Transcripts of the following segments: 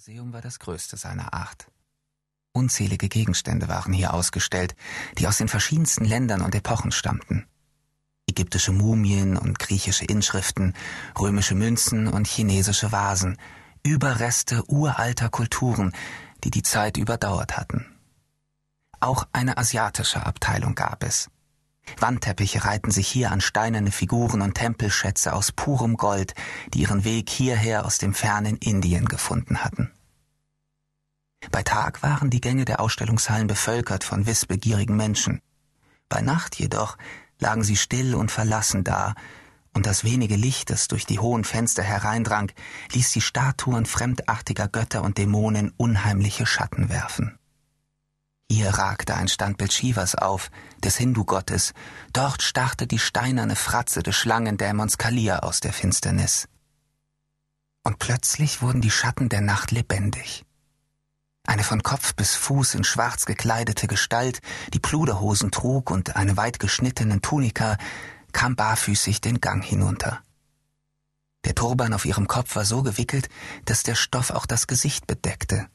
Museum war das größte seiner Art. Unzählige Gegenstände waren hier ausgestellt, die aus den verschiedensten Ländern und Epochen stammten. Ägyptische Mumien und griechische Inschriften, römische Münzen und chinesische Vasen, Überreste uralter Kulturen, die die Zeit überdauert hatten. Auch eine asiatische Abteilung gab es. Wandteppiche reihten sich hier an steinerne Figuren und Tempelschätze aus purem Gold, die ihren Weg hierher aus dem fernen Indien gefunden hatten. Bei Tag waren die Gänge der Ausstellungshallen bevölkert von wissbegierigen Menschen. Bei Nacht jedoch lagen sie still und verlassen da, und das wenige Licht, das durch die hohen Fenster hereindrang, ließ die Statuen fremdartiger Götter und Dämonen unheimliche Schatten werfen. Hier ragte ein Standbild Shivas auf, des Hindu-Gottes. Dort starrte die steinerne Fratze des Schlangendämons Kalia aus der Finsternis. Und plötzlich wurden die Schatten der Nacht lebendig. Eine von Kopf bis Fuß in schwarz gekleidete Gestalt, die Pluderhosen trug und eine weit geschnittenen Tunika, kam barfüßig den Gang hinunter. Der Turban auf ihrem Kopf war so gewickelt, dass der Stoff auch das Gesicht bedeckte.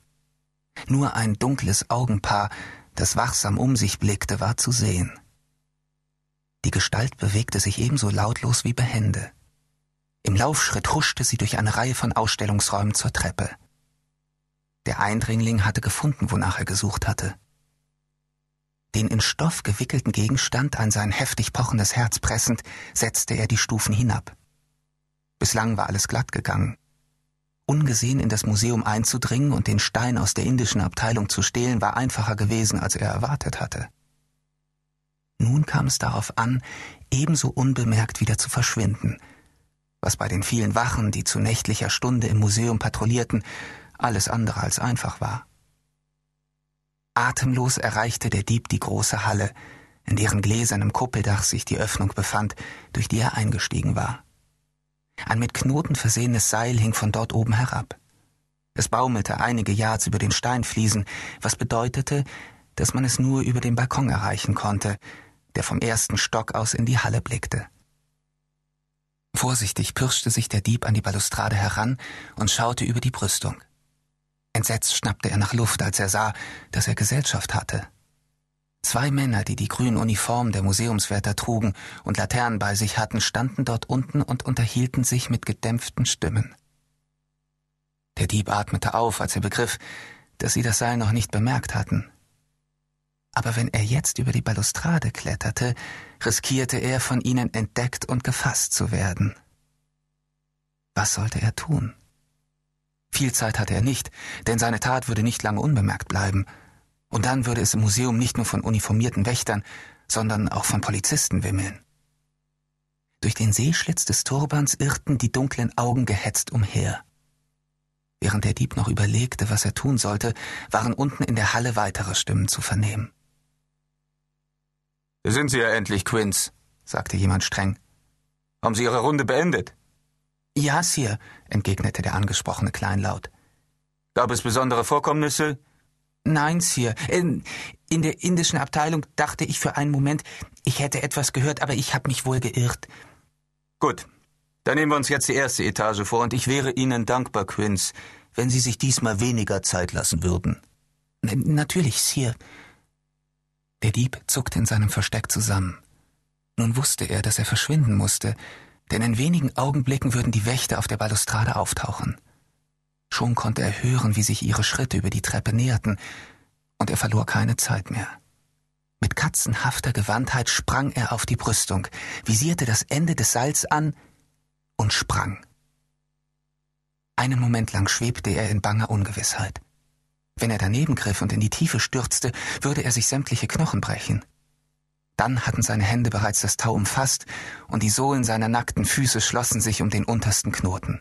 Nur ein dunkles Augenpaar, das wachsam um sich blickte, war zu sehen. Die Gestalt bewegte sich ebenso lautlos wie behende. Im Laufschritt huschte sie durch eine Reihe von Ausstellungsräumen zur Treppe. Der Eindringling hatte gefunden, wonach er gesucht hatte. Den in Stoff gewickelten Gegenstand an sein heftig pochendes Herz pressend, setzte er die Stufen hinab. Bislang war alles glatt gegangen. Ungesehen in das Museum einzudringen und den Stein aus der indischen Abteilung zu stehlen, war einfacher gewesen, als er erwartet hatte. Nun kam es darauf an, ebenso unbemerkt wieder zu verschwinden, was bei den vielen Wachen, die zu nächtlicher Stunde im Museum patrouillierten, alles andere als einfach war. Atemlos erreichte der Dieb die große Halle, in deren gläsernem Kuppeldach sich die Öffnung befand, durch die er eingestiegen war. Ein mit Knoten versehenes Seil hing von dort oben herab. Es baumelte einige Yards über den Steinfliesen, was bedeutete, dass man es nur über den Balkon erreichen konnte, der vom ersten Stock aus in die Halle blickte. Vorsichtig pirschte sich der Dieb an die Balustrade heran und schaute über die Brüstung. Entsetzt schnappte er nach Luft, als er sah, dass er Gesellschaft hatte. Zwei Männer, die die grüne Uniform der Museumswärter trugen und Laternen bei sich hatten, standen dort unten und unterhielten sich mit gedämpften Stimmen. Der Dieb atmete auf, als er begriff, dass sie das Seil noch nicht bemerkt hatten. Aber wenn er jetzt über die Balustrade kletterte, riskierte er, von ihnen entdeckt und gefasst zu werden. Was sollte er tun? Viel Zeit hatte er nicht, denn seine Tat würde nicht lange unbemerkt bleiben – und dann würde es im Museum nicht nur von uniformierten Wächtern, sondern auch von Polizisten wimmeln. Durch den Seeschlitz des Turbans irrten die dunklen Augen gehetzt umher. Während der Dieb noch überlegte, was er tun sollte, waren unten in der Halle weitere Stimmen zu vernehmen. Sind Sie ja endlich, Quince, sagte jemand streng. Haben Sie Ihre Runde beendet? Ja, Sir, entgegnete der angesprochene kleinlaut. Gab es besondere Vorkommnisse? Nein, Sir. In, in der indischen Abteilung dachte ich für einen Moment, ich hätte etwas gehört, aber ich habe mich wohl geirrt. Gut. Dann nehmen wir uns jetzt die erste Etage vor und ich wäre Ihnen dankbar, Quince, wenn Sie sich diesmal weniger Zeit lassen würden. Natürlich, Sir. Der Dieb zuckte in seinem Versteck zusammen. Nun wusste er, dass er verschwinden musste, denn in wenigen Augenblicken würden die Wächter auf der Balustrade auftauchen. Schon konnte er hören, wie sich ihre Schritte über die Treppe näherten, und er verlor keine Zeit mehr. Mit katzenhafter Gewandtheit sprang er auf die Brüstung, visierte das Ende des Seils an und sprang. Einen Moment lang schwebte er in banger Ungewissheit. Wenn er daneben griff und in die Tiefe stürzte, würde er sich sämtliche Knochen brechen. Dann hatten seine Hände bereits das Tau umfasst, und die Sohlen seiner nackten Füße schlossen sich um den untersten Knoten.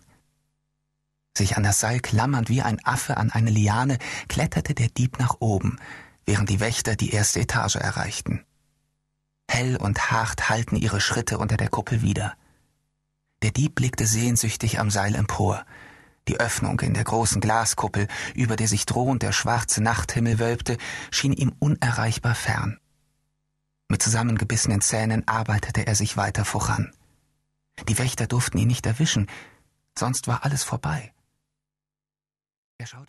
Sich an das Seil klammernd wie ein Affe an eine Liane, kletterte der Dieb nach oben, während die Wächter die erste Etage erreichten. Hell und hart hallten ihre Schritte unter der Kuppel wieder. Der Dieb blickte sehnsüchtig am Seil empor. Die Öffnung in der großen Glaskuppel, über der sich drohend der schwarze Nachthimmel wölbte, schien ihm unerreichbar fern. Mit zusammengebissenen Zähnen arbeitete er sich weiter voran. Die Wächter durften ihn nicht erwischen, sonst war alles vorbei. Er schaute